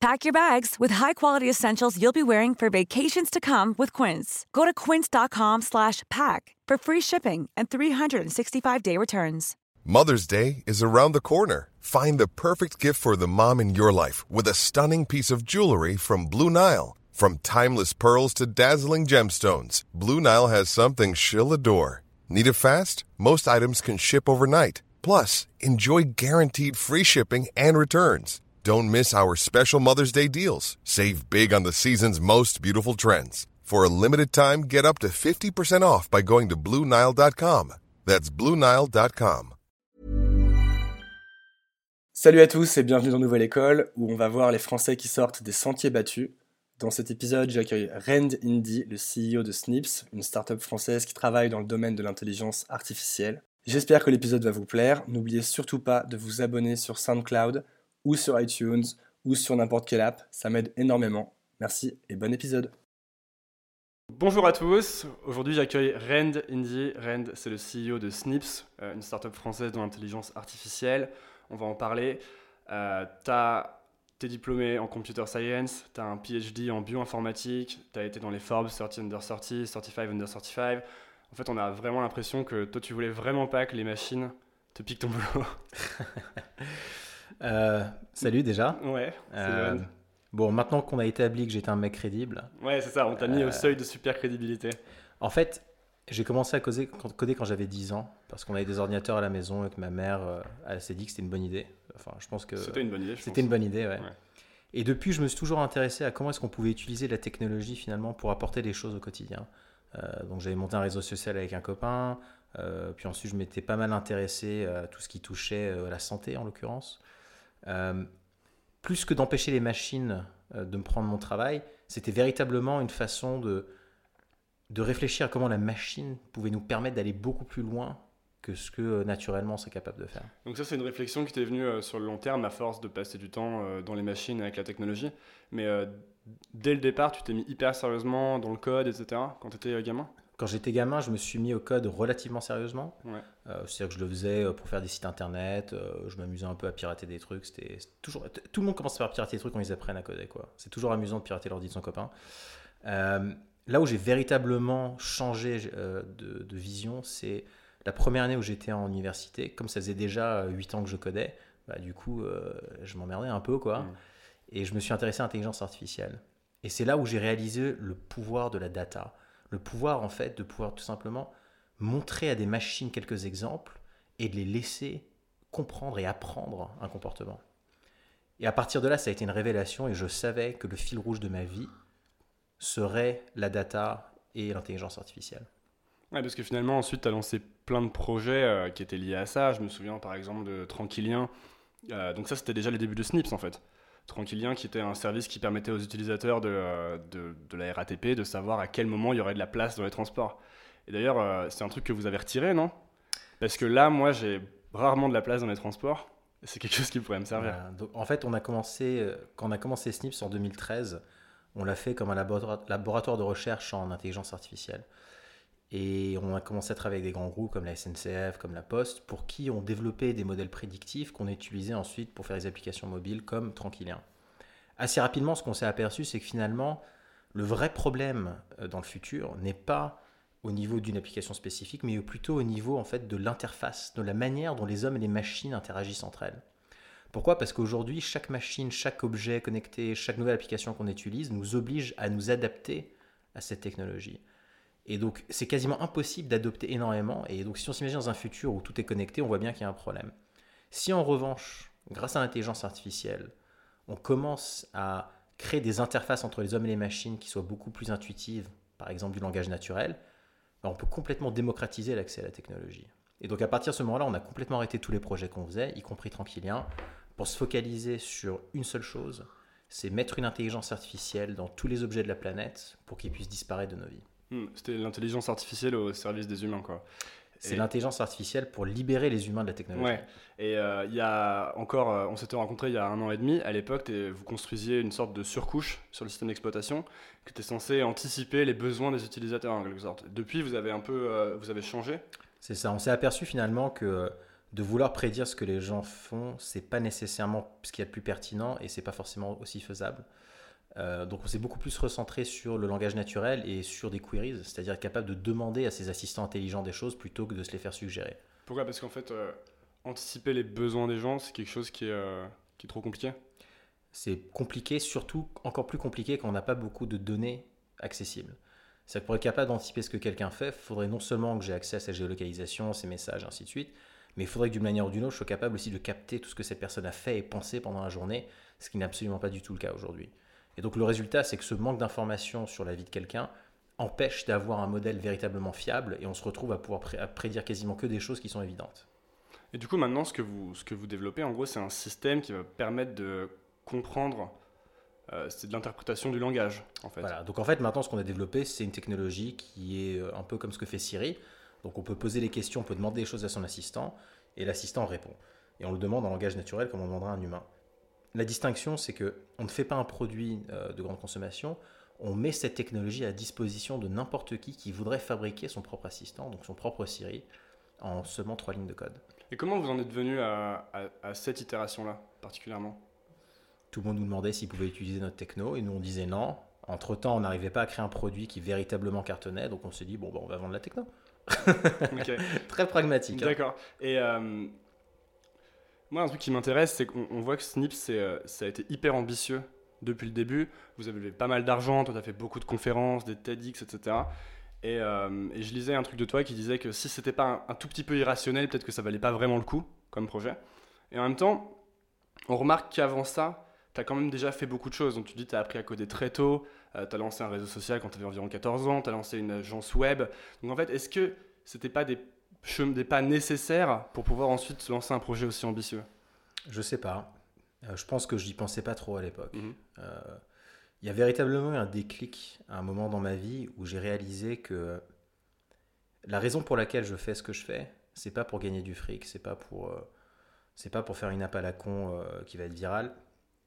Pack your bags with high-quality essentials you'll be wearing for vacations to come with Quince. Go to quince.com/pack for free shipping and 365-day returns. Mother's Day is around the corner. Find the perfect gift for the mom in your life with a stunning piece of jewelry from Blue Nile. From timeless pearls to dazzling gemstones, Blue Nile has something she'll adore. Need it fast? Most items can ship overnight. Plus, enjoy guaranteed free shipping and returns. Don't miss our special Mother's Day deals. Save big on the season's most beautiful trends. For a limited time, get up to 50% off by going to Bluenile.com. That's Bluenile.com. Salut à tous et bienvenue dans Nouvelle École où on va voir les Français qui sortent des sentiers battus. Dans cet épisode, j'accueille Rand Indy, le CEO de Snips, une startup française qui travaille dans le domaine de l'intelligence artificielle. J'espère que l'épisode va vous plaire. N'oubliez surtout pas de vous abonner sur SoundCloud ou sur iTunes ou sur n'importe quelle app, ça m'aide énormément. Merci et bon épisode. Bonjour à tous, aujourd'hui j'accueille Rand Indy. Rand, c'est le CEO de Snips, euh, une startup française dans l'intelligence artificielle. On va en parler. Euh, tu es diplômé en computer science, tu as un PhD en bioinformatique, tu as été dans les Forbes 30 under 30, 35 under 35. En fait, on a vraiment l'impression que toi, tu voulais vraiment pas que les machines te piquent ton boulot. Euh, salut déjà. Ouais. Euh, bon, maintenant qu'on a établi que j'étais un mec crédible. Ouais, c'est ça, on t'a mis au Euh, seuil de super crédibilité. En fait, j'ai commencé à coder, coder quand j'avais 10 ans, parce qu'on avait des ordinateurs à la maison et que ma mère elle s'est dit que c'était une bonne idée. Enfin, je pense que C'était une bonne idée, je c'était une bonne idée, ouais. Ouais. Et depuis, je me suis toujours intéressé à comment est-ce qu'on pouvait utiliser la technologie finalement pour apporter des choses au quotidien. Donc j'avais monté un réseau social avec un copain, puis ensuite je m'étais pas mal intéressé à tout ce qui touchait à la santé en l'occurrence. Euh, plus que d'empêcher les machines euh, de me prendre mon travail, c'était véritablement une façon de, de réfléchir à comment la machine pouvait nous permettre d'aller beaucoup plus loin que ce que euh, naturellement c'est capable de faire. Donc ça, c'est une réflexion qui t'est venue sur le long terme, à force de passer du temps dans les machines avec la technologie. Mais dès le départ, tu t'es mis hyper sérieusement dans le code, etc., quand tu étais gamin? Quand j'étais gamin, je me suis mis au code relativement sérieusement. Ouais. Euh, C'est-à-dire que je le faisais euh, pour faire des sites internet, euh, je m'amusais un peu à pirater des trucs. C'était toujours tout le monde commence par pirater des trucs quand ils apprennent à coder quoi. C'est toujours amusant de pirater l'ordi de son copain. Euh, là où j'ai véritablement changé de, de vision, c'est la première année où j'étais en université. Comme ça faisait déjà 8 ans que je codais, bah, du coup je m'emmerdais un peu quoi. Et je me suis intéressé à l'intelligence artificielle. Et c'est là où j'ai réalisé le pouvoir de la data. Le pouvoir en fait de pouvoir tout simplement montrer à des machines quelques exemples et de les laisser comprendre et apprendre un comportement. Et à partir de là, ça a été une révélation et je savais que le fil rouge de ma vie serait la data et l'intelligence artificielle. Ouais, parce que finalement, ensuite, tu as lancé plein de projets euh, qui étaient liés à ça. Je me souviens par exemple de Tranquillien. Euh, donc ça, c'était déjà les débuts de Snips en fait. Tranquillien qui était un service qui permettait aux utilisateurs de, euh, de, la RATP de savoir à quel moment il y aurait de la place dans les transports. Et d'ailleurs, euh, c'est un truc que vous avez retiré, non? Parce que là, moi, j'ai rarement de la place dans les transports. C'est quelque chose qui pourrait me servir. En fait, on a commencé, euh, quand on a commencé Snips en 2013, on l'a fait comme un labora- laboratoire de recherche en intelligence artificielle. Et on a commencé à travailler avec des grands groupes comme la SNCF, comme la Poste, pour qui on développait des modèles prédictifs qu'on utilisait ensuite pour faire des applications mobiles comme Tranquillien. Assez rapidement, ce qu'on s'est aperçu, c'est que finalement, le vrai problème euh, dans le futur n'est pas au niveau d'une application spécifique, mais plutôt au niveau en fait de l'interface, de la manière dont les hommes et les machines interagissent entre elles. Pourquoi? Parce qu'aujourd'hui, chaque machine, chaque objet connecté, chaque nouvelle application qu'on utilise nous oblige à nous adapter à cette technologie. Et donc, c'est quasiment impossible d'adopter énormément. Et donc, si on s'imagine dans un futur où tout est connecté, on voit bien qu'il y a un problème. Si en revanche, grâce à l'intelligence artificielle, on commence à créer des interfaces entre les hommes et les machines qui soient beaucoup plus intuitives, par exemple du langage naturel, ben, on peut complètement démocratiser l'accès à la technologie. Et donc à partir de ce moment-là, on a complètement arrêté tous les projets qu'on faisait, y compris Tranquillien, pour se focaliser sur une seule chose, c'est mettre une intelligence artificielle dans tous les objets de la planète pour qu'ils puissent disparaître de nos vies. Hmm, c'était l'intelligence artificielle au service des humains, quoi. C'est l'intelligence artificielle pour libérer les humains de la technologie. Ouais. Et euh, il y a encore, euh, on s'était rencontrés il y a un an et demi. À l'époque, vous construisiez une sorte de surcouche sur le système d'exploitation qui était censée anticiper les besoins des utilisateurs en quelque sorte. Depuis, vous avez un peu, euh, vous avez changé? C'est ça. On s'est aperçu finalement que de vouloir prédire ce que les gens font, c'est pas nécessairement ce qui est le plus pertinent et c'est pas forcément aussi faisable. Euh, donc on s'est beaucoup plus recentré sur le langage naturel et sur des queries, c'est-à-dire être capable de demander à ses assistants intelligents des choses plutôt que de se les faire suggérer. Pourquoi? Parce qu'en fait, euh, anticiper les besoins des gens, c'est quelque chose qui est, euh, qui est trop compliqué? C'est compliqué, surtout encore plus compliqué quand on n'a pas beaucoup de données accessibles. C'est-à-dire que pour être capable d'anticiper ce que quelqu'un fait, il faudrait non seulement que j'ai accès à sa géolocalisation, ses messages, ainsi de suite, mais il faudrait que d'une manière ou d'une autre, je sois capable aussi de capter tout ce que cette personne a fait et pensé pendant la journée, ce qui n'est absolument pas du tout le cas aujourd'hui. Et donc le résultat, c'est que ce manque d'informations sur la vie de quelqu'un empêche d'avoir un modèle véritablement fiable et on se retrouve à pouvoir prédire quasiment que des choses qui sont évidentes. Et du coup, maintenant, ce que vous, ce que vous développez, en gros, c'est un système qui va permettre de comprendre, euh, c'est de l'interprétation du langage, en fait. Voilà, donc en fait, maintenant, ce qu'on a développé, c'est une technologie qui est euh, un peu comme ce que fait Siri. Donc on peut poser des questions, on peut demander des choses à son assistant, et l'assistant répond. Et on le demande en langage naturel comme on demanderait à un humain la distinction, c'est que on ne fait pas un produit euh, de grande consommation, on met cette technologie à disposition de n'importe qui qui voudrait fabriquer son propre assistant, donc son propre Siri, en seulement trois lignes de code. Et comment vous en êtes venu à, cette itération-là, particulièrement? Tout le monde nous demandait s'il pouvait utiliser notre techno, et nous on disait non. Entre-temps, on n'arrivait pas à créer un produit qui véritablement cartonnait, donc on s'est dit, bon, bah, on va vendre la techno. Très pragmatique. Hein. D'accord. Et euh, moi, un truc qui m'intéresse, c'est qu'on voit que Snips, euh, ça a été hyper ambitieux depuis le début. Vous avez levé pas mal d'argent, toi, tu fait beaucoup de conférences, des TEDx, etc. Euh, et, je lisais un truc de toi qui disait que si c'était pas un, tout petit peu irrationnel, peut-être que ça valait pas vraiment le coup comme projet. Et en même temps, on remarque qu'avant ça, tu as quand même déjà fait beaucoup de choses. Donc tu dis tu as appris à coder très tôt, euh, tu lancé un réseau social quand tu avais environ 14 ans, tu as lancé une agence web. Donc en fait, est-ce que c'était pas des des pas nécessaires pour pouvoir ensuite lancer un projet aussi ambitieux Je sais pas. Euh, je pense que je n'y pensais pas trop à l'époque. Mhm. Euh, il y a véritablement eu un déclic à un moment dans ma vie où j'ai réalisé que la raison pour laquelle je fais ce que je fais, c'est pas pour gagner du fric, c'est pas pour euh, c'est pas pour faire une app à la con qui va être virale,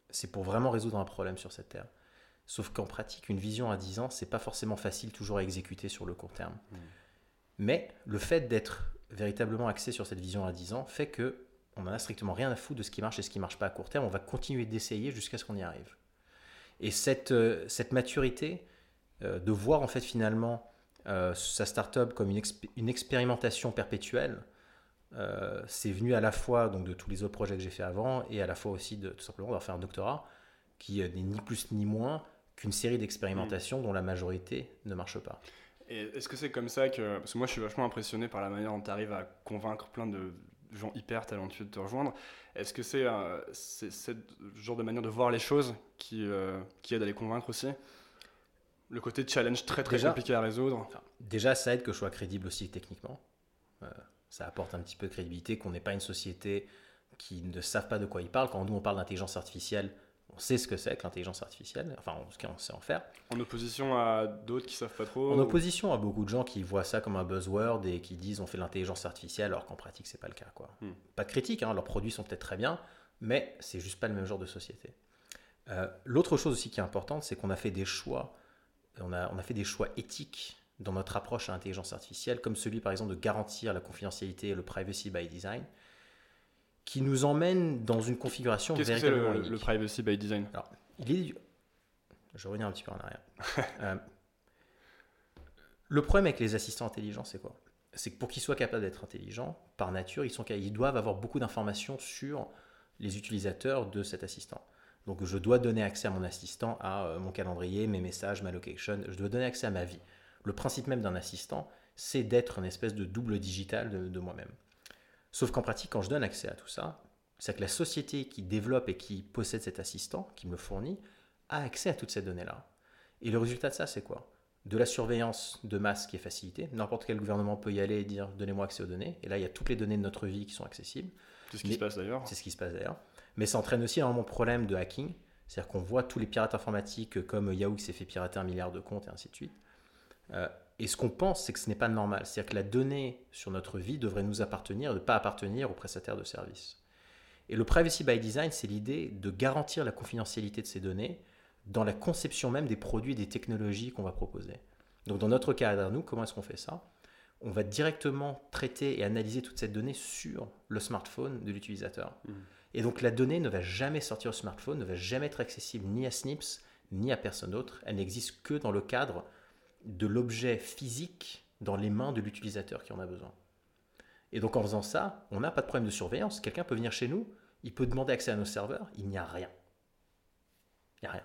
c'est pour vraiment résoudre un problème sur cette terre. Sauf qu'en pratique, une vision à 10 ans, c'est pas forcément facile toujours à exécuter sur le court terme. Mhm. Mais le fait d'être véritablement axé sur cette vision à 10 ans fait que on n'en a strictement rien à foutre de ce qui marche et ce qui ne marche pas à court terme. On va continuer d'essayer jusqu'à ce qu'on y arrive. Et cette, euh, cette maturité euh, de voir en fait finalement euh, sa startup comme une, une expérimentation perpétuelle, c'est venu à la fois donc, de tous les autres projets que j'ai fait avant et à la fois aussi de tout simplement d'avoir fait un doctorat qui n'est ni plus ni moins qu'une série d'expérimentations dont la majorité ne marche pas. Et est-ce que c'est comme ça que. Parce que moi, je suis vachement impressionné par la manière dont tu arrives à convaincre plein de gens hyper talentueux de te rejoindre. Est-ce que c'est euh, ce genre de manière de voir les choses qui, euh, qui aide à les convaincre aussi? Le côté challenge très très compliqué à résoudre Déjà, ça aide que je sois crédible aussi techniquement. Euh, ça apporte un petit peu de crédibilité, qu'on n'est pas une société qui ne savent pas de quoi ils parlent. Quand nous, on parle d'intelligence artificielle, on sait ce que c'est que l'intelligence artificielle, enfin en tout cas on sait en faire. En opposition à d'autres qui savent pas trop En opposition à beaucoup de gens qui voient ça comme un buzzword et qui disent on fait l'intelligence artificielle alors qu'en pratique c'est pas le cas. Quoi. Hmm. Pas de critique, hein, leurs produits sont peut-être très bien, mais c'est juste pas le même genre de société. Euh, l'autre chose aussi qui est importante, c'est qu'on a fait des choix, on a, on a fait des choix éthiques dans notre approche à l'intelligence artificielle, comme celui par exemple de garantir la confidentialité et le privacy by design qui nous emmène dans une configuration Qu'est-ce véritablement que le, le, privacy by design Alors, il est... Je reviens un petit peu en arrière. Euh, le problème avec les assistants intelligents, c'est quoi? C'est que pour qu'ils soient capables d'être intelligents, par nature, ils, sont, ils doivent avoir beaucoup d'informations sur les utilisateurs de cet assistant. Donc je dois donner accès à mon assistant, à euh, mon calendrier, mes messages, ma location, je dois donner accès à ma vie. Le principe même d'un assistant, c'est d'être une espèce de double digital de, moi-même. Sauf qu'en pratique, quand je donne accès à tout ça, c'est que la société qui développe et qui possède cet assistant, qui me le fournit, a accès à toutes ces données-là. Et le résultat de ça, c'est quoi? De la surveillance de masse qui est facilitée. N'importe quel gouvernement peut y aller et dire donnez-moi accès aux données. Et là, il y a toutes les données de notre vie qui sont accessibles. C'est ce qui se passe d'ailleurs. C'est ce qui se passe d'ailleurs. Mais ça entraîne aussi un mon problème de hacking. C'est-à-dire qu'on voit tous les pirates informatiques comme Yahoo qui s'est fait pirater un milliard de comptes et ainsi de suite. Euh, et ce qu'on pense, c'est que ce n'est pas normal. C'est-à-dire que la donnée sur notre vie devrait nous appartenir et ne pas appartenir aux prestataires de services. Et le privacy by design, c'est l'idée de garantir la confidentialité de ces données dans la conception même des produits et des technologies qu'on va proposer. Donc dans notre cas à nous, comment est-ce qu'on fait ça? On va directement traiter et analyser toute cette donnée sur le smartphone de l'utilisateur. Mmh. Et donc la donnée ne va jamais sortir au smartphone, ne va jamais être accessible ni à Snips, ni à personne d'autre. Elle n'existe que dans le cadre de l'objet physique dans les mains de l'utilisateur qui en a besoin. Et donc en faisant ça, on n'a pas de problème de surveillance. Quelqu'un peut venir chez nous, il peut demander accès à nos serveurs, il n'y a rien. Il n'y a rien.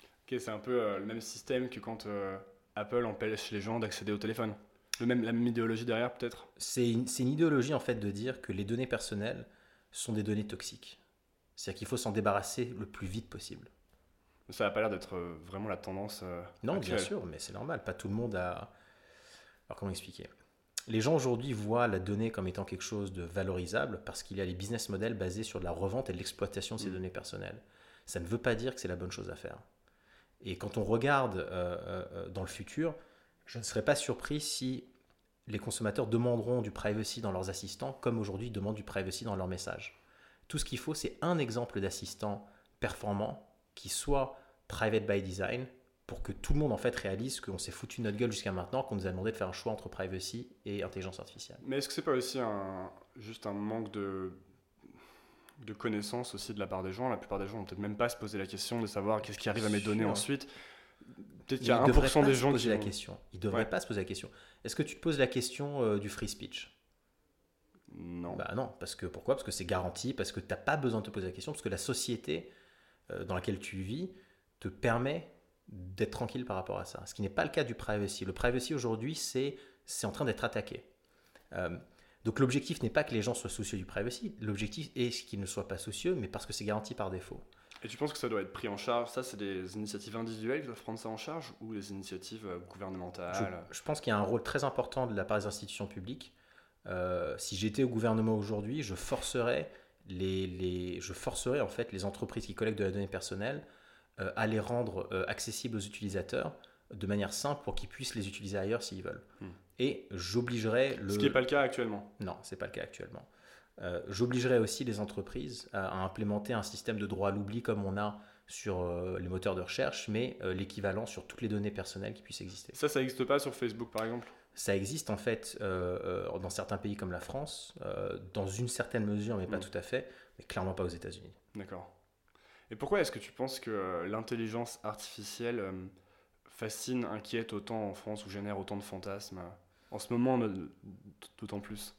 Ok, c'est un peu euh, le même système que quand euh, Apple empêche les gens d'accéder au téléphone. Le même, la même idéologie derrière peut-être? C'est une, une, idéologie en fait de dire que les données personnelles sont des données toxiques. C'est-à-dire qu'il faut s'en débarrasser le plus vite possible. Ça n'a pas l'air d'être euh, vraiment la tendance. Euh, non, bien sûr, mais c'est normal. Pas tout le monde a. Alors, comment expliquer? Les gens aujourd'hui voient la donnée comme étant quelque chose de valorisable parce qu'il y a les business models basés sur la revente et l'exploitation de ces mm. données personnelles. Ça ne veut pas dire que c'est la bonne chose à faire. Et quand on regarde euh, dans le futur, je ne serais pas surpris si les consommateurs demanderont du privacy dans leurs assistants comme aujourd'hui ils demandent du privacy dans leurs messages. Tout ce qu'il faut, c'est un exemple d'assistant performant qui soit private by design pour que tout le monde en fait réalise qu'on s'est foutu notre gueule jusqu'à maintenant, qu'on nous a demandé de faire un choix entre privacy et intelligence artificielle. Mais est-ce que c'est pas aussi un, juste un manque de, de connaissances aussi de la part des gens? La plupart des gens vont peut-être même pas se poser la question de savoir qu'est-ce qui arrive à mes données ensuite. Peut-être qu'il y a 1% des gens qui. la question. Ils ne devraient pas se poser la question. Est-ce que tu te poses la question euh, du free speech? Non. Bah non, parce que pourquoi? Parce que c'est garanti, parce que tu n'as pas besoin de te poser la question, parce que la société euh, dans laquelle tu vis te permet d'être tranquille par rapport à ça. Ce qui n'est pas le cas du privacy. Le privacy aujourd'hui, c'est en train d'être attaqué. Euh, donc l'objectif n'est pas que les gens soient soucieux du privacy, l'objectif est qu'ils ne soient pas soucieux, mais parce que c'est garanti par défaut. Et tu penses que ça doit être pris en charge? Ça, c'est des initiatives individuelles qui doivent prendre ça en charge ou des initiatives euh, gouvernementales? Je, pense qu'il y a un rôle très important de la part des institutions publiques. si j'étais au gouvernement aujourd'hui, je forcerais les, je forcerai en fait les entreprises qui collectent de la donnée personnelle euh, à les rendre euh, accessibles aux utilisateurs de manière simple pour qu'ils puissent les utiliser ailleurs s'ils veulent. Hmm. Et j'obligerai le... Ce qui n'est pas le cas actuellement. Non, ce n'est pas le cas actuellement. Euh, j'obligerai aussi les entreprises à, implémenter un système de droit à l'oubli comme on a sur les moteurs de recherche, mais l'équivalent sur toutes les données personnelles qui puissent exister. Ça, ça n'existe pas sur Facebook par exemple? Ça existe en fait euh, euh, dans certains pays comme la France, euh, dans une certaine mesure, mais pas mm. tout à fait, mais clairement pas aux États-Unis. D'accord. Et pourquoi est-ce que tu penses que l'intelligence artificielle fascine, inquiète autant en France ou génère autant de fantasmes en ce moment d'autant plus?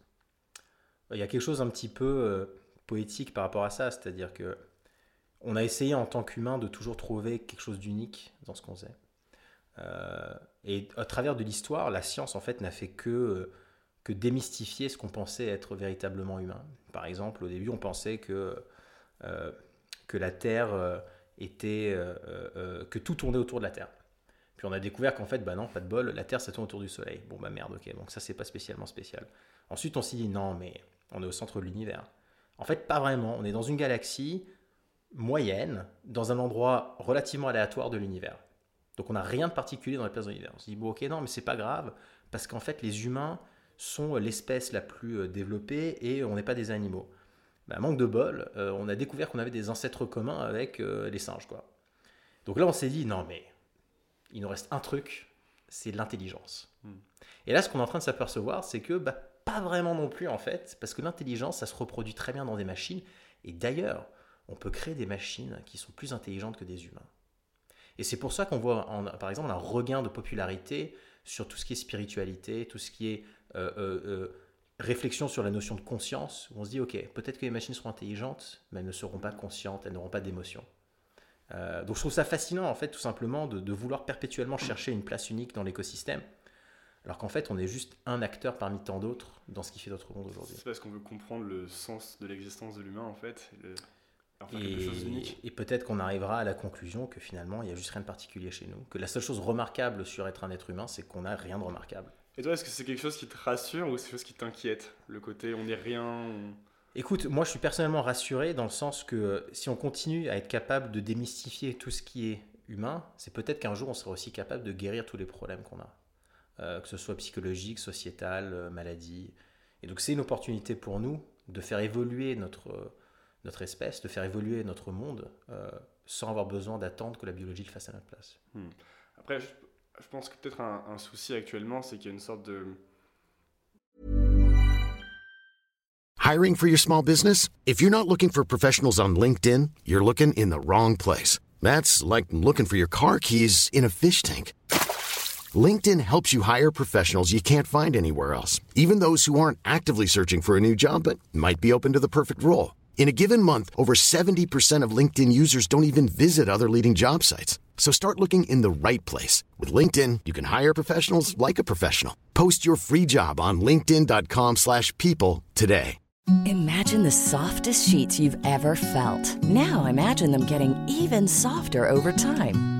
Il y a quelque chose un petit peu poétique par rapport à ça, c'est-à-dire que on a essayé en tant qu'humain de toujours trouver quelque chose d'unique dans ce qu'on faisait. Euh, et à travers de l'histoire, la science en fait n'a fait que, euh, que démystifier ce qu'on pensait être véritablement humain. Par exemple, au début, on pensait que, euh, que la Terre était. que tout tournait autour de la Terre. Puis on a découvert qu'en fait, bah non, pas de bol, la Terre ça tourne autour du Soleil. Bon bah merde, ok, donc ça c'est pas spécialement spécial. Ensuite on s'est dit non, mais on est au centre de l'univers. En fait, pas vraiment, on est dans une galaxie moyenne, dans un endroit relativement aléatoire de l'univers. Donc on n'a rien de particulier dans les places de l'univers. On se dit, bon ok, non, mais c'est pas grave, parce qu'en fait les humains sont l'espèce la plus euh, développée et on n'est pas des animaux. Bah, manque de bol, euh, on a découvert qu'on avait des ancêtres communs avec euh, les singes. quoi. Donc là on s'est dit, non mais il nous reste un truc, c'est l'intelligence. Hmm. Et là ce qu'on est en train de s'apercevoir, c'est que bah, pas vraiment non plus en fait, parce que l'intelligence, ça se reproduit très bien dans des machines, et d'ailleurs, on peut créer des machines qui sont plus intelligentes que des humains. Et c'est pour ça qu'on voit, par exemple, un regain de popularité sur tout ce qui est spiritualité, tout ce qui est euh, réflexion sur la notion de conscience, où on se dit, ok, peut-être que les machines seront intelligentes, mais elles ne seront pas conscientes, elles n'auront pas d'émotion. Euh, donc je trouve ça fascinant en fait tout simplement de, vouloir perpétuellement chercher une place unique dans l'écosystème, alors qu'en fait on est juste un acteur parmi tant d'autres dans ce qui fait notre monde aujourd'hui. C'est parce qu'on veut comprendre le sens de l'existence de l'humain en fait. et, peut-être qu'on arrivera à la conclusion que finalement il n'y a juste rien de particulier chez nous, que la seule chose remarquable sur être un être humain c'est qu'on n'a rien de remarquable. Et toi est-ce que c'est quelque chose qui te rassure ou c'est quelque chose qui t'inquiète Le côté on n'est rien Écoute, moi je suis personnellement rassuré dans le sens que si on continue à être capable de démystifier tout ce qui est humain, c'est peut-être qu'un jour on sera aussi capable de guérir tous les problèmes qu'on a, euh, que ce soit psychologique, sociétal, euh, maladie. Et donc c'est une opportunité pour nous de faire évoluer notre, euh, notre espèce, de faire évoluer notre monde sans avoir besoin d'attendre que la biologie le fasse à notre place. Hmm. Après, je, pense que peut-être un souci actuellement, c'est qu'il y a une sorte de Hiring for your small business? If you're not looking for professionals on LinkedIn, you're looking in the wrong place. That's like looking for your car keys in a fish tank. LinkedIn helps you hire professionals you can't find anywhere else, even those who aren't actively searching for a new job but might be open to the perfect role. In a given month, over 70% of LinkedIn users don't even visit other leading job sites. So start looking in the right place. With LinkedIn, you can hire professionals like a professional. Post your free job on linkedin.com slash people today. Imagine the softest sheets you've ever felt. Now imagine them getting even softer over time.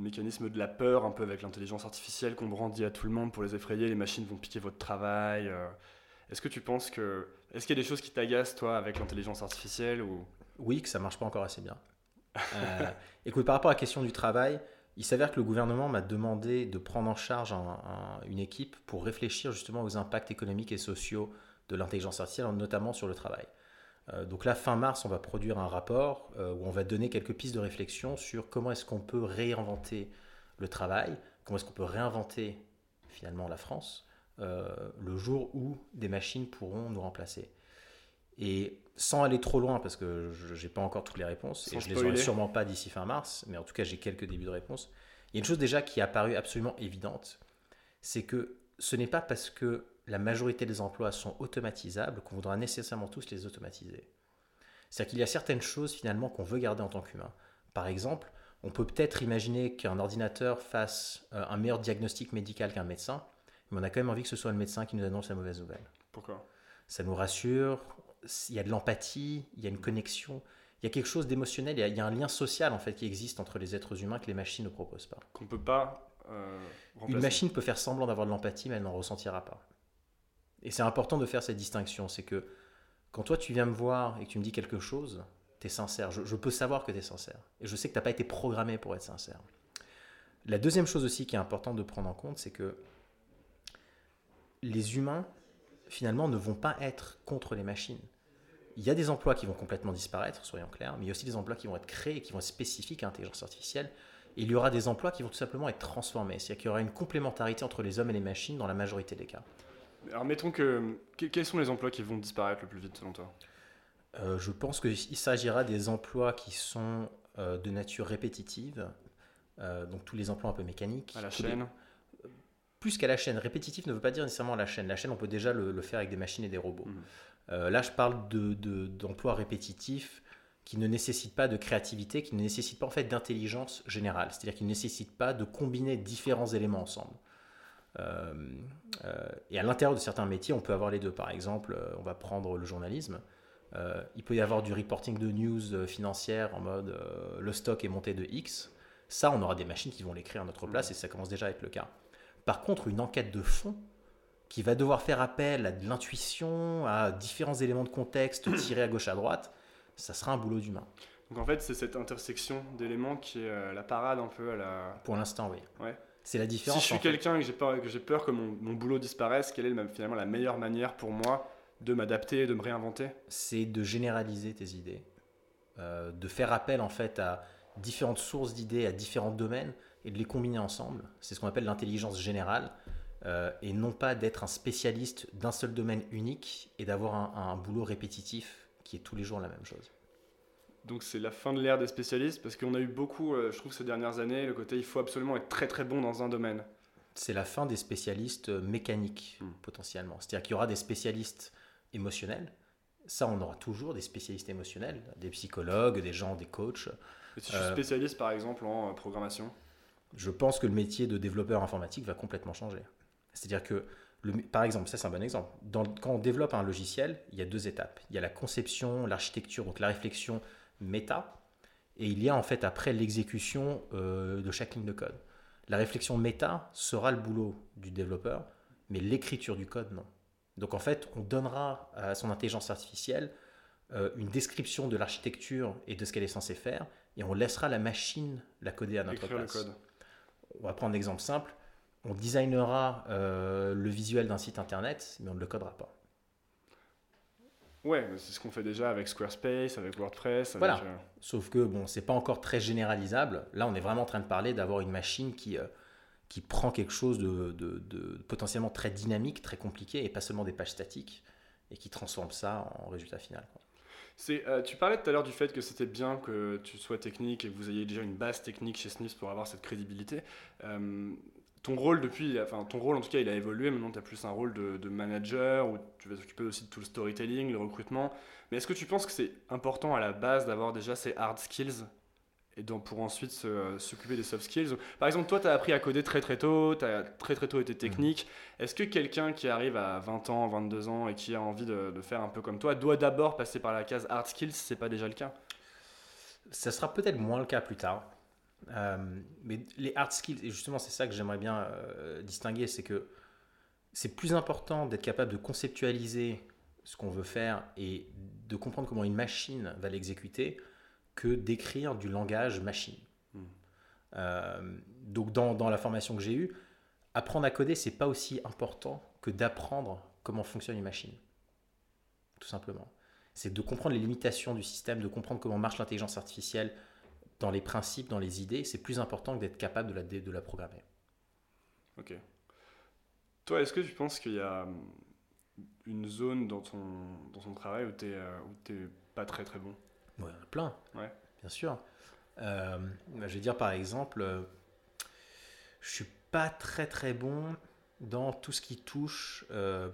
Mécanisme de la peur, un peu avec l'intelligence artificielle qu'on brandit à tout le monde pour les effrayer, les machines vont piquer votre travail. Euh. Est-ce que tu penses que. Est-ce qu'il y a des choses qui t'agacent, toi, avec l'intelligence artificielle ou... Oui, que ça marche pas encore assez bien. Euh, écoute, par rapport à la question du travail, il s'avère que le gouvernement m'a demandé de prendre en charge une équipe pour réfléchir justement aux impacts économiques et sociaux de l'intelligence artificielle, notamment sur le travail. Euh, donc là, fin mars, on va produire un rapport euh, où on va donner quelques pistes de réflexion sur comment est-ce qu'on peut réinventer le travail, comment est-ce qu'on peut réinventer finalement la France euh, le jour où des machines pourront nous remplacer. Et sans aller trop loin, parce que je n'ai pas encore toutes les réponses, et je ne les aurai sûrement pas d'ici fin mars, mais en tout cas j'ai quelques débuts de réponses, il y a une chose déjà qui est apparue absolument évidente, c'est que ce n'est pas parce que la majorité des emplois sont automatisables, qu'on voudra nécessairement tous les automatiser. C'est-à-dire qu'il y a certaines choses finalement qu'on veut garder en tant qu'humain. Par exemple, on peut peut-être imaginer qu'un ordinateur fasse euh, un meilleur diagnostic médical qu'un médecin, mais on a quand même envie que ce soit le médecin qui nous annonce la mauvaise nouvelle. Pourquoi? Ça nous rassure, il y a de l'empathie, il y a une connexion, il y a quelque chose d'émotionnel, il, y a un lien social en fait qui existe entre les êtres humains que les machines ne proposent pas. Qu'on peut pas euh, Une machine peut faire semblant d'avoir de l'empathie, mais elle n'en ressentira pas. Et c'est important de faire cette distinction. C'est que quand toi tu viens me voir et que tu me dis quelque chose, tu es sincère. Je, peux savoir que tu es sincère. Et je sais que tu n'as pas été programmé pour être sincère. La deuxième chose aussi qui est importante de prendre en compte, c'est que les humains, finalement, ne vont pas être contre les machines. Il y a des emplois qui vont complètement disparaître, soyons clairs, mais il y a aussi des emplois qui vont être créés, qui vont être spécifiques à l'intelligence artificielle. Et il y aura des emplois qui vont tout simplement être transformés. C'est-à-dire qu'il y aura une complémentarité entre les hommes et les machines dans la majorité des cas. Alors mettons que... Quels sont les emplois qui vont disparaître le plus vite selon toi euh, Je pense qu'il s'agira des emplois qui sont euh, de nature répétitive, euh, donc tous les emplois un peu mécaniques. À la chaîne Plus qu'à la chaîne. Répétitif ne veut pas dire nécessairement à la chaîne. La chaîne, on peut déjà le, faire avec des machines et des robots. Mhm. là, je parle d'emplois de, répétitifs qui ne nécessitent pas de créativité, qui ne nécessitent pas en fait d'intelligence générale. C'est-à-dire qui ne nécessitent pas de combiner différents éléments ensemble. Euh, euh, et à l'intérieur de certains métiers, on peut avoir les deux. Par exemple, euh, on va prendre le journalisme. il peut y avoir du reporting de news financière en mode le stock est monté de X. Ça, on aura des machines qui vont l'écrire à notre place et ça commence déjà à être le cas. Par contre, une enquête de fond qui va devoir faire appel à de l'intuition, à différents éléments de contexte tirés à gauche à droite, ça sera un boulot d'humain. Donc en fait, c'est cette intersection d'éléments qui est la parade un peu à la... Pour l'instant, oui. Ouais. C'est la différence. Si je suis quelqu'un et que j'ai peur, que, j'ai peur que mon, mon, boulot disparaisse, quelle est finalement la meilleure manière pour moi de m'adapter, de me réinventer? C'est de généraliser tes idées, euh, de faire appel en fait à différentes sources d'idées à différents domaines et de les combiner ensemble. C'est ce qu'on appelle l'intelligence générale. Euh, et non pas d'être un spécialiste d'un seul domaine unique et d'avoir un, boulot répétitif qui est tous les jours la même chose. Donc c'est la fin de l'ère des spécialistes parce qu'on a eu beaucoup, euh, je trouve, ces dernières années, le côté il faut absolument être très très bon dans un domaine. C'est la fin des spécialistes mécaniques hmm. potentiellement. C'est-à-dire qu'il y aura des spécialistes émotionnels. Ça, on aura toujours des spécialistes émotionnels, des psychologues, des gens, des coachs. Et si je suis euh, spécialiste par exemple en programmation? Je pense que le métier de développeur informatique va complètement changer. C'est-à-dire que, par exemple, ça c'est un bon exemple, quand on développe un logiciel, il y a deux étapes. Il y a la conception, l'architecture, donc la réflexion méta, et il y a en fait après l'exécution euh, de chaque ligne de code. La réflexion méta sera le boulot du développeur, mais l'écriture du code, non. Donc en fait, on donnera à son intelligence artificielle euh, une description de l'architecture et de ce qu'elle est censée faire, et on laissera la machine la coder à notre place. Le code. On va prendre un exemple simple on designera euh, le visuel d'un site internet, mais on ne le codera pas. Ouais, c'est ce qu'on fait déjà avec Squarespace, avec WordPress. voilà. Euh, Sauf que bon, c'est pas encore très généralisable. Là, on est vraiment en train de parler d'avoir une machine qui, euh, qui prend quelque chose de, potentiellement très dynamique, très compliqué, et pas seulement des pages statiques, et qui transforme ça en résultat final. tu parlais tout à l'heure du fait que c'était bien que tu sois technique et que vous ayez déjà une base technique chez Snips pour avoir cette crédibilité ton rôle depuis, enfin ton rôle en tout cas, il a évolué. Maintenant, tu as plus un rôle de, manager où tu vas t'occuper aussi de tout le storytelling, le recrutement. Mais est-ce que tu penses que c'est important à la base d'avoir déjà ces hard skills et donc pour ensuite s'occuper des soft skills? Par exemple, toi, tu as appris à coder très très tôt, tu as très très tôt été technique. Mmh. Est-ce que quelqu'un qui arrive à 20 ans, 22 ans et qui a envie de, de faire un peu comme toi doit d'abord passer par la case hard skills si c'est pas déjà le cas? Ça sera peut-être moins le cas plus tard. Euh, mais les hard skills, et justement c'est ça que j'aimerais bien euh, distinguer, c'est que c'est plus important d'être capable de conceptualiser ce qu'on veut faire et de comprendre comment une machine va l'exécuter que d'écrire du langage machine. Hmm. Euh, donc dans, dans, la formation que j'ai eue, apprendre à coder, c'est pas aussi important que d'apprendre comment fonctionne une machine. Tout simplement. C'est de comprendre les limitations du système, de comprendre comment marche l'intelligence artificielle, dans les principes, dans les idées, c'est plus important que d'être capable de la, de la programmer. Ok. Toi, est-ce que tu penses qu'il y a hum, une zone dans ton, dans ton travail où tu n'es euh, pas très très bon? Ouais, plein. Ouais. Bien sûr. Euh, bah, je vais dire par exemple, euh, je suis pas très très bon dans tout ce qui touche en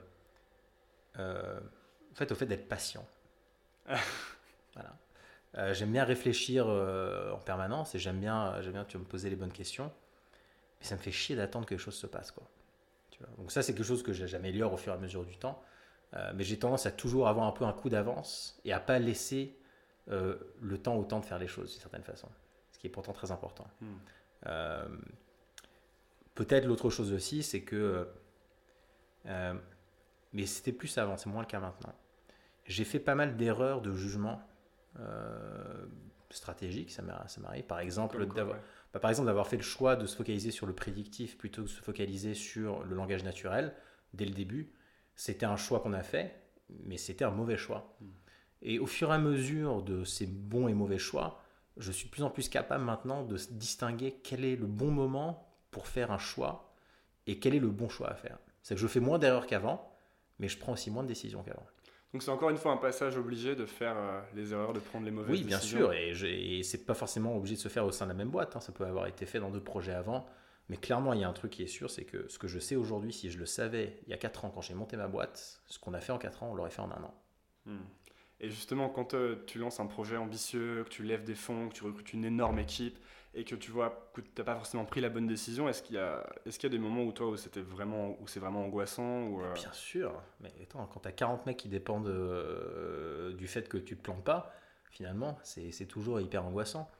fait, au fait d'être patient. voilà. Euh, j'aime bien réfléchir euh, en permanence et j'aime bien, j'aime bien tu me poser les bonnes questions. Mais ça me fait chier d'attendre que les choses se passent. Quoi. Tu vois Donc ça, c'est quelque chose que j'améliore au fur et à mesure du temps. Euh, mais j'ai tendance à toujours avoir un peu un coup d'avance et à pas laisser le temps au temps de faire les choses d'une certaine façon. Ce qui est pourtant très important. Hmm. Peut-être l'autre chose aussi, c'est que... mais c'était plus avant, c'est moins le cas maintenant. J'ai fait pas mal d'erreurs de jugement stratégique, ça m'arrive. Par exemple, d'avoir, bah, par exemple, d'avoir fait le choix de se focaliser sur le prédictif plutôt que de se focaliser sur le langage naturel dès le début. C'était un choix qu'on a fait, mais c'était un mauvais choix. Hmm. Et au fur et à mesure de ces bons et mauvais choix, je suis de plus en plus capable maintenant de distinguer quel est le bon moment pour faire un choix et quel est le bon choix à faire. C'est que je fais moins d'erreurs qu'avant, mais je prends aussi moins de décisions qu'avant. Donc c'est encore une fois un passage obligé de faire euh, les erreurs, de prendre les mauvaises décisions. Oui, bien sûr, et, c'est pas forcément obligé de se faire au sein de la même boîte. Hein. Ça peut avoir été fait dans d'autres projets avant. Mais clairement, il y a un truc qui est sûr, c'est que ce que je sais aujourd'hui, si je le savais il y a 4 ans quand j'ai monté ma boîte, ce qu'on a fait en 4 ans, on l'aurait fait en un an. Hmm. Et justement, quand euh, tu lances un projet ambitieux, que tu lèves des fonds, que tu recrutes une énorme équipe, et que tu vois que tu n'as pas forcément pris la bonne décision, est-ce qu'il y a, est-ce y a des moments où toi, où c'était vraiment, c'est vraiment angoissant ou euh Bien sûr, mais attends, quand tu as 40 mecs qui dépendent euh, du fait que tu te plantes pas, finalement, c'est, c'est toujours hyper angoissant.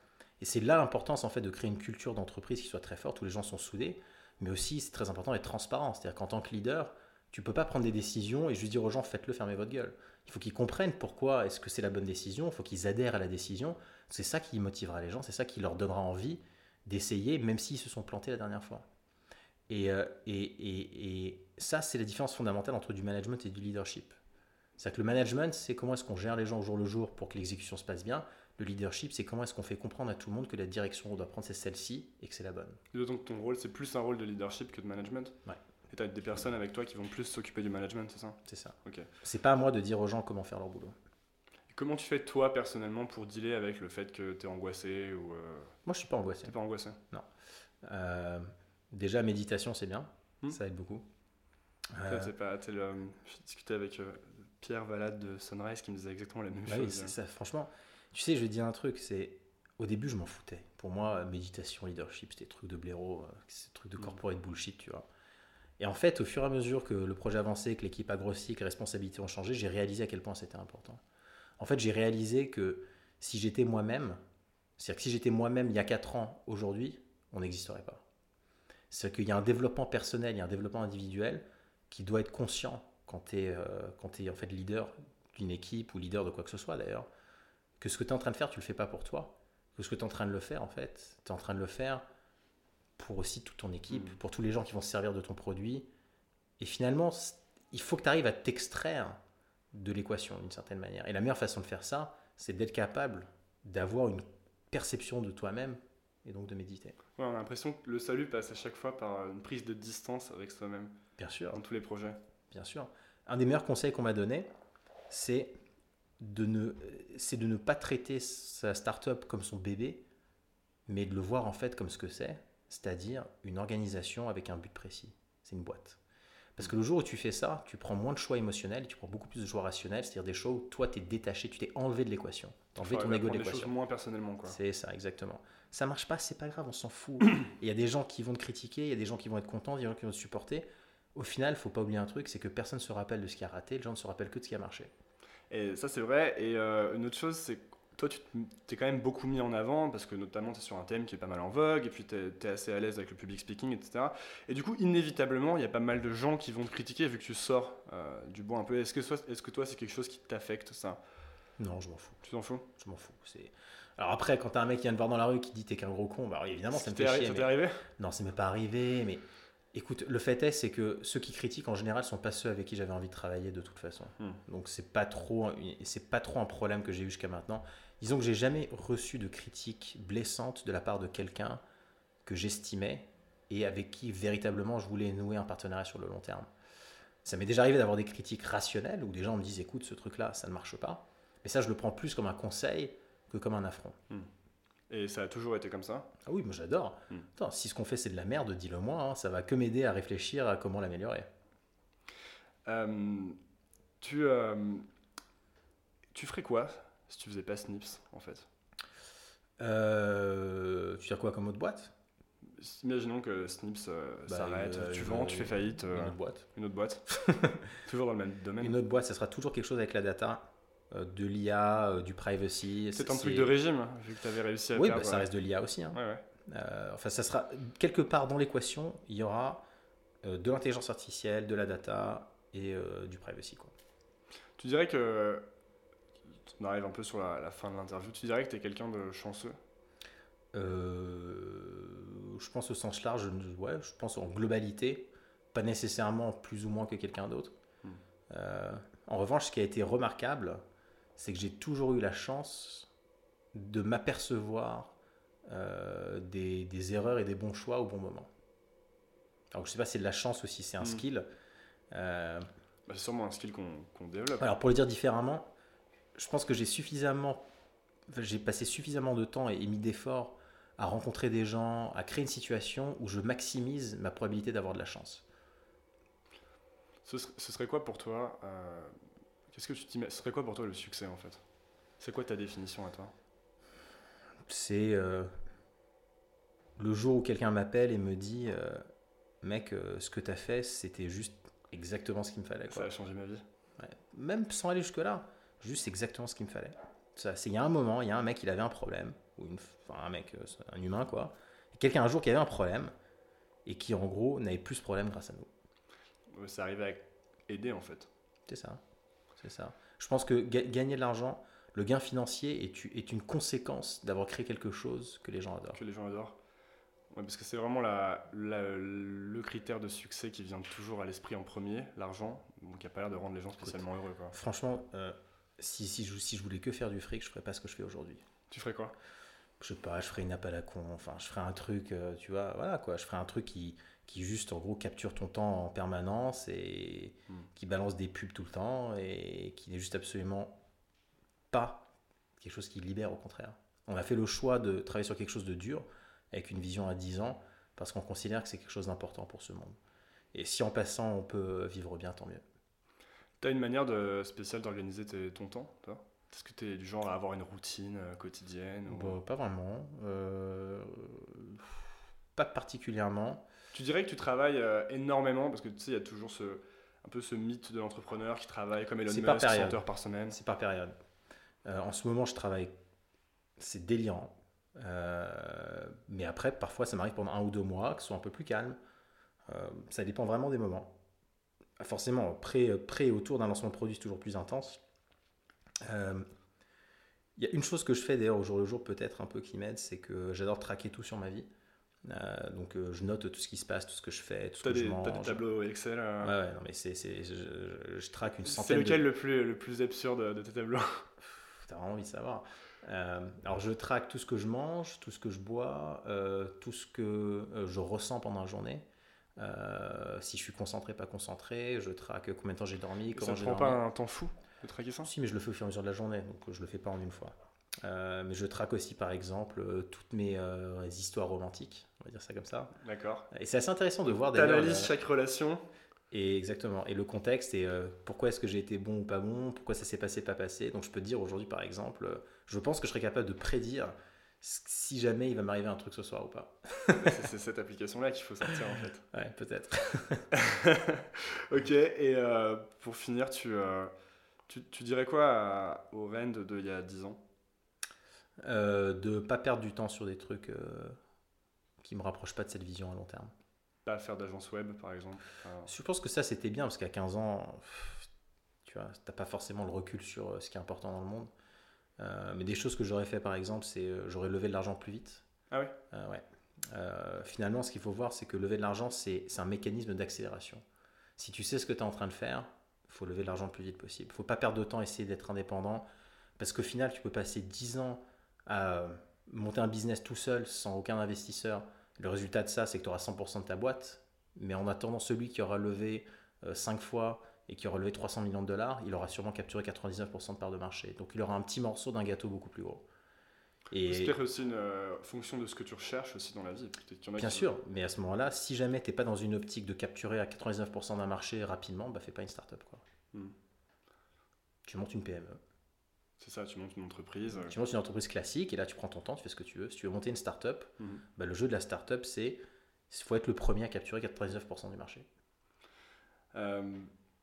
Et c'est là l'importance en fait de créer une culture d'entreprise qui soit très forte, où les gens sont soudés, mais aussi c'est très important d'être transparent. C'est-à-dire qu'en tant que leader, tu peux pas prendre des décisions et juste dire aux gens faites-le, fermez votre gueule. Il faut qu'ils comprennent pourquoi est-ce que c'est la bonne décision, il faut qu'ils adhèrent à la décision, c'est ça qui motivera les gens, c'est ça qui leur donnera envie d'essayer, même s'ils se sont plantés la dernière fois. Euh, et, et, et, ça, c'est la différence fondamentale entre du management et du leadership. C'est-à-dire que le management, c'est comment est-ce qu'on gère les gens au jour le jour pour que l'exécution se passe bien. Le leadership, c'est comment est-ce qu'on fait comprendre à tout le monde que la direction qu'on doit prendre, c'est celle-ci et que c'est la bonne. Et que ton rôle, c'est plus un rôle de leadership que de management Ouais. Et tu as des personnes avec toi qui vont plus s'occuper du management, c'est ça? C'est ça. Ok. C'est pas à moi de dire aux gens comment faire leur boulot. Et comment tu fais toi personnellement pour dealer avec le fait que tu es angoissé ou euh, Moi, je suis pas angoissé. t'es pas angoissé? Euh, déjà, méditation, c'est bien. Hmm. Ça aide beaucoup. Euh, c'est pas. le- J'ai discuté avec euh, Pierre Valade de Sunrise qui me disait exactement la même bah oui, chose. c'est ça. Franchement, tu sais, je vais te dire un truc. C'est au début, je m'en foutais. Pour moi, méditation, leadership, c'était des trucs de blaireau, c'est des trucs de Mm. corporate bullshit, tu vois. Et en fait, au fur et à mesure que le projet avançait, que l'équipe a grossi, que les responsabilités ont changé, j'ai réalisé à quel point c'était important. En fait, j'ai réalisé que si j'étais moi-même, c'est-à-dire que si j'étais moi-même il y a 4 ans, aujourd'hui, on n'existerait pas. C'est qu'il y a un développement personnel, il y a un développement individuel qui doit être conscient quand tu es, es en fait leader d'une équipe ou leader de quoi que ce soit d'ailleurs, que ce que tu es en train de faire, tu le fais pas pour toi. Que ce que tu es en train de le faire, en fait, tu es en train de le faire pour aussi toute ton équipe, Mhm. pour tous les gens qui vont se servir de ton produit. Et finalement, il faut que tu arrives à t'extraire de l'équation d'une certaine manière. Et la meilleure façon de faire ça, c'est d'être capable d'avoir une perception de toi-même et donc de méditer. Ouais, on a l'impression que le salut passe à chaque fois par une prise de distance avec soi-même Bien sûr. dans tous les projets. Bien sûr. Un des meilleurs conseils qu'on m'a donné, c'est de ne, c'est de ne pas traiter sa start-up comme son bébé, mais de le voir en fait comme ce que c'est, c'est-à-dire une organisation avec un but précis. C'est une boîte. Parce que le jour où tu fais ça, tu prends moins de choix émotionnels, tu prends beaucoup plus de choix rationnels, c'est-à-dire des choix où toi, tu es détaché, tu t'es enlevé de l'équation. Tu enlevé ton ego de l'équation. moins personnellement, quoi. C'est ça, exactement. Ça marche pas, c'est pas grave, on s'en fout. Il y a des gens qui vont te critiquer, il y a des gens qui vont être contents, il y a des gens qui vont te supporter. Au final, faut pas oublier un truc, c'est que personne se rappelle de ce qui a raté, les gens ne se rappellent que de ce qui a marché. Et ça, c'est vrai. Et euh, une autre chose, c'est toi, tu t'es quand même beaucoup mis en avant parce que notamment, tu es sur un thème qui est pas mal en vogue et puis tu es, assez à l'aise avec le public speaking, etc. Et du coup, inévitablement, il y a pas mal de gens qui vont te critiquer vu que tu sors euh, du bois un peu. Est-ce que, toi, c'est quelque chose qui t'affecte, ça? Non, je m'en fous. Tu t'en fous? Je m'en fous. Alors après, quand t'as un mec qui vient te voir dans la rue qui dit t'es qu'un gros con, bah évidemment, ça me fait chier. ça mais- t'est arrivé? Non, ça m'est pas arrivé, mais écoute, le fait est, c'est que ceux qui critiquent en général sont pas ceux avec qui j'avais envie de travailler de toute façon. Hmm. Donc c'est pas trop, c'est pas trop un problème que j'ai eu jusqu'à maintenant. Disons que j'ai jamais reçu de critiques blessantes de la part de quelqu'un que j'estimais et avec qui véritablement je voulais nouer un partenariat sur le long terme. Ça m'est déjà arrivé d'avoir des critiques rationnelles où des gens me disent écoute ce truc là ça ne marche pas. Mais ça je le prends plus comme un conseil que comme un affront. Et ça a toujours été comme ça? Ah oui, moi j'adore. Hmm. Attends, si ce qu'on fait c'est de la merde, dis-le moi, hein, ça va que m'aider à réfléchir à comment l'améliorer. Euh, tu, euh, tu ferais quoi si tu faisais pas Snips, en fait Euh, tu as quoi comme autre boîte? Imaginons que Snips euh, Bah, s'arrête, euh, tu une- vends, tu fais faillite, euh, Une autre boîte. une autre boîte. toujours dans le même domaine. Une autre boîte, ça sera toujours quelque chose avec la data, euh, de l'IA, euh, du privacy. C'est un truc de régime, vu que tu avais réussi à Oui, faire. bah, ça ouais. reste de l'IA aussi. hein. Ouais, ouais. Euh, enfin, ça sera quelque part dans l'équation, il y aura euh, de l'intelligence artificielle, de la data et euh, du privacy. Quoi. Tu dirais que. On arrive un peu sur la, la fin de l'interview. Tu dirais que tu es quelqu'un de chanceux? Euh, je pense au sens large, je- ouais, je pense en globalité, pas nécessairement plus ou moins que quelqu'un d'autre. Hmm. Euh, en revanche, ce qui a été remarquable, c'est que j'ai toujours eu la chance de m'apercevoir euh, des, des erreurs et des bons choix au bon moment. Alors je sais pas si c'est de la chance aussi, c'est un Hmm. skill. Euh, Bah, C'est sûrement un skill qu'on qu'on développe. alors pour le dire différemment, je pense que j'ai suffisamment, j'ai passé suffisamment de temps et, et mis d'efforts à rencontrer des gens, à créer une situation où je maximise ma probabilité d'avoir de la chance. Ce, ser- ce serait quoi pour toi euh, Qu'est-ce que tu Ce serait quoi pour toi le succès en fait? C'est quoi ta définition à toi? C'est euh, le jour où quelqu'un m'appelle et me dit, euh, mec, ce que tu as fait, c'était juste exactement ce qu'il me fallait. Ça a changé ma vie. Ouais. Même sans aller jusque-là, juste exactement ce qu'il me fallait. Ça, il y a un moment, il y a un mec, il avait un problème, ou une, enfin un mec, euh, un humain quoi, quelqu'un un jour qui avait un problème et qui en gros n'avait plus ce problème grâce à nous. C'est arrivé à aider en fait. C'est ça, c'est ça. Je pense que ga- gagner de l'argent, le gain financier est, est une conséquence d'avoir créé quelque chose que les gens adorent. Que les gens adorent. Ouais, parce que c'est vraiment la, la- le critère de succès qui vient toujours à l'esprit en premier, l'argent, donc qui a pas l'air de rendre les gens spécialement heureux. Quoi. Franchement, euh, si, si, je, si je voulais que faire du fric, je ferais pas ce que je fais aujourd'hui. Tu ferais quoi? Je sais pas, je ferais une app à la con, enfin, je ferais un truc, euh, tu vois, voilà quoi, je ferais un truc qui, qui juste en gros capture ton temps en permanence et Hmm. qui balance des pubs tout le temps et qui n'est juste absolument pas quelque chose qui libère au contraire. On a fait le choix de travailler sur quelque chose de dur avec une vision à 10 ans parce qu'on considère que c'est quelque chose d'important pour ce monde. Et si en passant on peut vivre bien, tant mieux. T'as une manière de, spéciale d'organiser ton temps, toi? Est-ce que t'es du genre à avoir une routine euh, quotidienne ou- Bon, pas vraiment. Euh, pas particulièrement. Tu dirais que tu travailles euh, énormément parce que tu sais, il y a toujours ce, un peu ce mythe de l'entrepreneur qui travaille comme Elon C'est par Musk, 100 période. heures par semaine. C'est par période. Euh, en ce moment, je travaille. C'est délirant. Euh, mais après, parfois, ça m'arrive pendant un ou deux mois que ce soit un peu plus calme. Ça dépend vraiment des moments. Forcément, près, près et autour d'un lancement de produit, c'est toujours plus intense. Euh, Il y a une chose que je fais d'ailleurs au jour le jour, peut-être un peu qui m'aide, c'est que j'adore traquer tout sur ma vie. Euh, donc, euh, je note tout ce qui se passe, tout ce que je fais, tout ce que des, je t'as des mange. tableaux Excel. euh, Ouais, ouais, non, mais c'est, c'est- je, je- je traque une C'est centaine de lequel le, plus, le plus absurde de tes tableaux? T'as vraiment envie de savoir. Alors, je traque tout ce que je mange, tout ce que je bois, tout ce que je ressens pendant la journée. Euh, si je suis concentré, pas concentré, je traque combien de temps j'ai dormi, Ça comment j'ai prend dormi. pas un temps fou de traquer ça? Si, mais je le fais au fur et à mesure de la journée, donc je le fais pas en une fois. Euh, mais je traque aussi, par exemple, euh, toutes mes euh, histoires romantiques, on va dire ça comme ça. D'accord. Et c'est assez intéressant de voir d'ailleurs. T'analyses chaque relation. et exactement. Et le contexte et pourquoi est-ce que j'ai été bon ou pas bon, pourquoi ça s'est passé, pas passé. Donc je peux dire aujourd'hui, par exemple, je pense que je serais capable de prédire si jamais il va m'arriver un truc ce soir ou pas. c'est cette application-là qu'il faut sortir en fait. Ouais, peut-être. ok, et euh, pour finir, tu, euh, tu, tu dirais quoi à- au Rend de, de il y a 10 ans? Euh, de pas perdre du temps sur des trucs euh, qui me rapprochent pas de cette vision à long terme. Pas faire d'agence web par exemple? Je pense que ça c'était bien parce qu'à 15 ans, pff, tu vois, t'as pas forcément le recul sur ce qui est important dans le monde. Euh, mais des choses que j'aurais fait par exemple, c'est euh, j'aurais levé de l'argent plus vite. Ah Euh, ouais. Euh, finalement, ce qu'il faut voir, c'est que lever de l'argent, c'est un mécanisme d'accélération. Si tu sais ce que tu es en train de faire, il faut lever de l'argent le plus vite possible. Il faut pas perdre de temps à essayer d'être indépendant, parce qu'au final, tu peux passer 10 ans à monter un business tout seul, sans aucun investisseur. Le résultat de ça, c'est que tu auras 100% de ta boîte, mais en attendant, celui qui aura levé 5 fois et qui aura levé 300 millions de dollars, il aura sûrement capturé 99% de part de marché. Donc il aura un petit morceau d'un gâteau beaucoup plus gros. Et... C'est peut-être aussi une euh, fonction de ce que tu recherches aussi dans la vie. Peut-être qu'il y en a Bien qui- sûr, mais à ce moment-là, si jamais tu n'es pas dans une optique de capturer à 99% d'un marché rapidement, bah fais pas une startup. Quoi. Hmm. Tu montes une PME. C'est ça, tu montes une entreprise. euh, Tu montes une entreprise classique et là tu prends ton temps, tu fais ce que tu veux. Si tu veux monter une startup, Mhm. bah, le jeu de la startup, c'est il faut être le premier à capturer 99% du marché. Euh,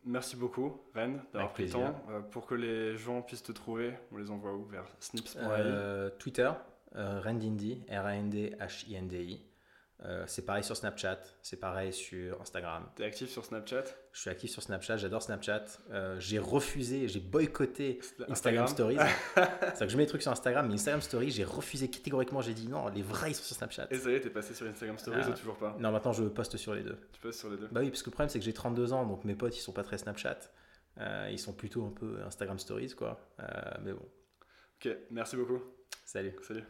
merci beaucoup, Ren, d'avoir pris le temps. Euh, pour que les gens puissent te trouver, on les envoie où? Vers snips.ai Euh, Twitter, euh, Randindi, R-A-N-D-H-I-N-D-I. Euh, c'est pareil sur Snapchat, c'est pareil sur Instagram. T'es actif sur Snapchat? Je suis actif sur Snapchat, j'adore Snapchat. Euh, j'ai refusé, j'ai boycotté Instagram. Instagram Stories. C'est-à-dire que je mets des trucs sur Instagram, mais Instagram Stories, j'ai refusé catégoriquement. J'ai dit non, les vrais ils sont sur Snapchat. Et ça y est, t'es passé sur Instagram Stories Ah. ou toujours pas? Non, maintenant je poste sur les deux. Tu passes sur les deux Bah oui, parce que le problème c'est que j'ai 32 ans, donc mes potes ils sont pas très Snapchat. Euh, ils sont plutôt un peu Instagram Stories quoi. Mais bon, Ok, merci beaucoup. salut. Salut.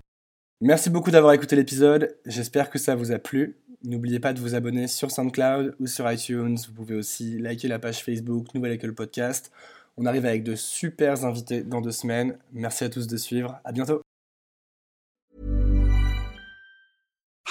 Merci beaucoup d'avoir écouté l'épisode. J'espère que ça vous a plu. N'oubliez pas de vous abonner sur SoundCloud ou sur iTunes. Vous pouvez aussi liker la page Facebook Nouvelle École Podcast. On arrive avec de super invités dans deux semaines. Merci à tous de suivre. À bientôt.